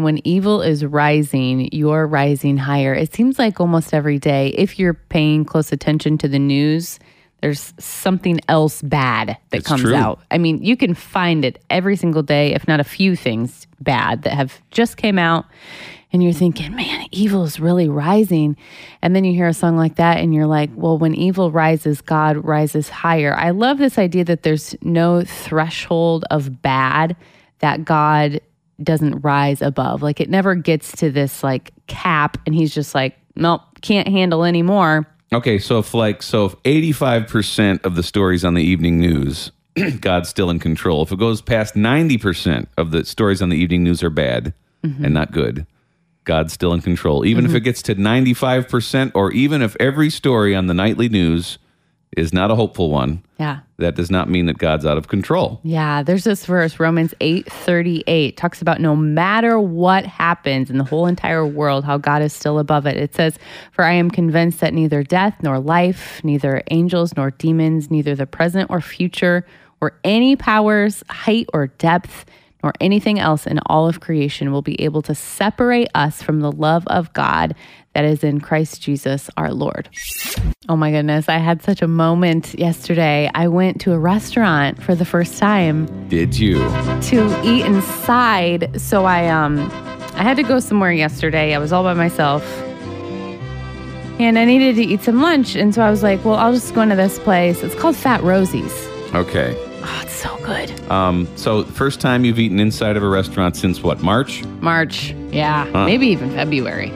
When evil is rising, you're rising higher. It seems like almost every day, if you're paying close attention to the news, there's something else bad that It's comes true. out. I mean, you can find it every single day, if not a few things bad that have just came out. And you're thinking, man, evil is really rising. And then you hear a song like that, and you're like, well, when evil rises, God rises higher. I love this idea that there's no threshold of bad that God doesn't rise above. Like it never gets to this like cap, and he's just like, nope, can't handle anymore. Okay, so if like so if 85% of the stories on the evening news God's still in control. If it goes past 90% of the stories on the evening news are bad mm-hmm. and not good, God's still in control. Even if mm-hmm. it gets to 95% or even if every story on the nightly news is not a hopeful one, Yeah. that does not mean that God's out of control. Yeah, there's this verse, Romans 8 38, talks about no matter what happens in the whole entire world, how God is still above it. It says, For I am convinced that neither death nor life, neither angels nor demons, neither the present or future, or any powers, height or depth, nor anything else in all of creation will be able to separate us from the love of God that is in Christ Jesus our Lord. Oh my goodness, I had such a moment yesterday. I went to a restaurant for the first time Did you? to eat inside. So I um I had to go somewhere yesterday. I was all by myself. And I needed to eat some lunch. And so I was like, well, I'll just go into this place. It's called Fat Rosie's. Okay. So good. Um, so first time you've eaten inside of a restaurant since what, March? March. Yeah. Maybe even February.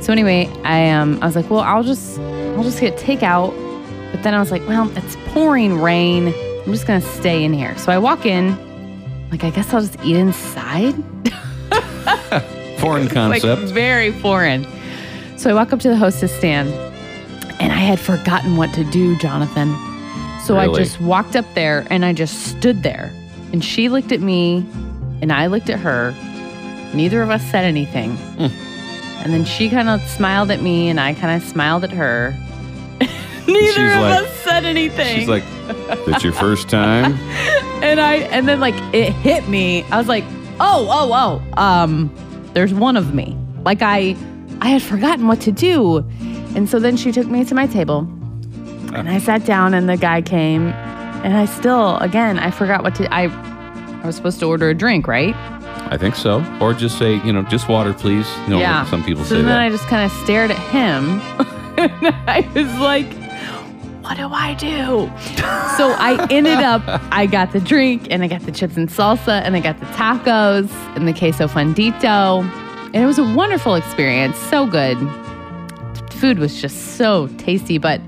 So anyway, I um I was like, well, I'll just I'll just get takeout. But then I was like, well, it's pouring rain. I'm just gonna stay in here. So I walk in, like I guess I'll just eat inside. Foreign like concept. very foreign. So I walk up to the hostess stand and I had forgotten what to do, Jonathan. So I just walked up there and I just stood there. And she looked at me and I looked at her. Neither of us said anything. Hmm. And then she kind of smiled at me and I kind of smiled at her. Neither She's of like- us said anything. She's like, "That's your first time." and I and then like it hit me. I was like, oh, oh, oh. Um, there's one of me. Like I I had forgotten what to do. And so then she took me to my table. And I sat down and the guy came and I still again I forgot what to I I was supposed to order a drink, right? I think so. Or just say, you know, just water, please. You know, yeah. some people say. so say then that. I just kind of stared at him. and I was like, what do I do? so I ended up, I got the drink and I got the chips and salsa and I got the tacos and the queso fundido. And it was a wonderful experience. So good. Food was just so tasty, but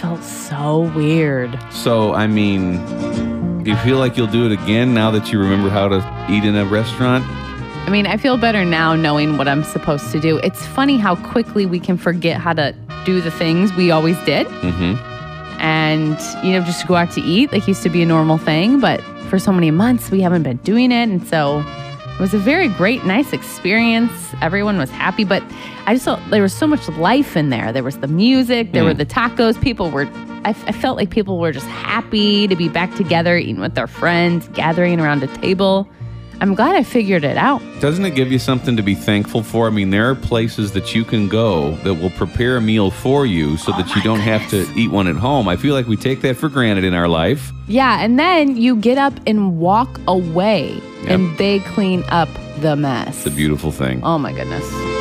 felt so weird. so, I mean, do you feel like you'll do it again now that you remember how to eat in a restaurant? I mean, I feel better now knowing what I'm supposed to do. It's funny how quickly we can forget how to do the things we always did. Mm-hmm. and you know just to go out to eat like used to be a normal thing but for so many months we haven't been doing it and so it was a very great nice experience. Everyone was happy but i just felt there was so much life in there. There was the music there were mm. the tacos. People were I, I felt like people were just happy to be back together eating with their friends gathering around a table. I'm glad i figured it out. Doesn't it give you something to be thankful for? I mean, there are places that you can go that will prepare a meal for you so oh that you don't have to eat one at home. I feel like we take that for granted in our life. yeah and then you get up and walk away and they clean up the mess It's a beautiful thing. Oh my goodness.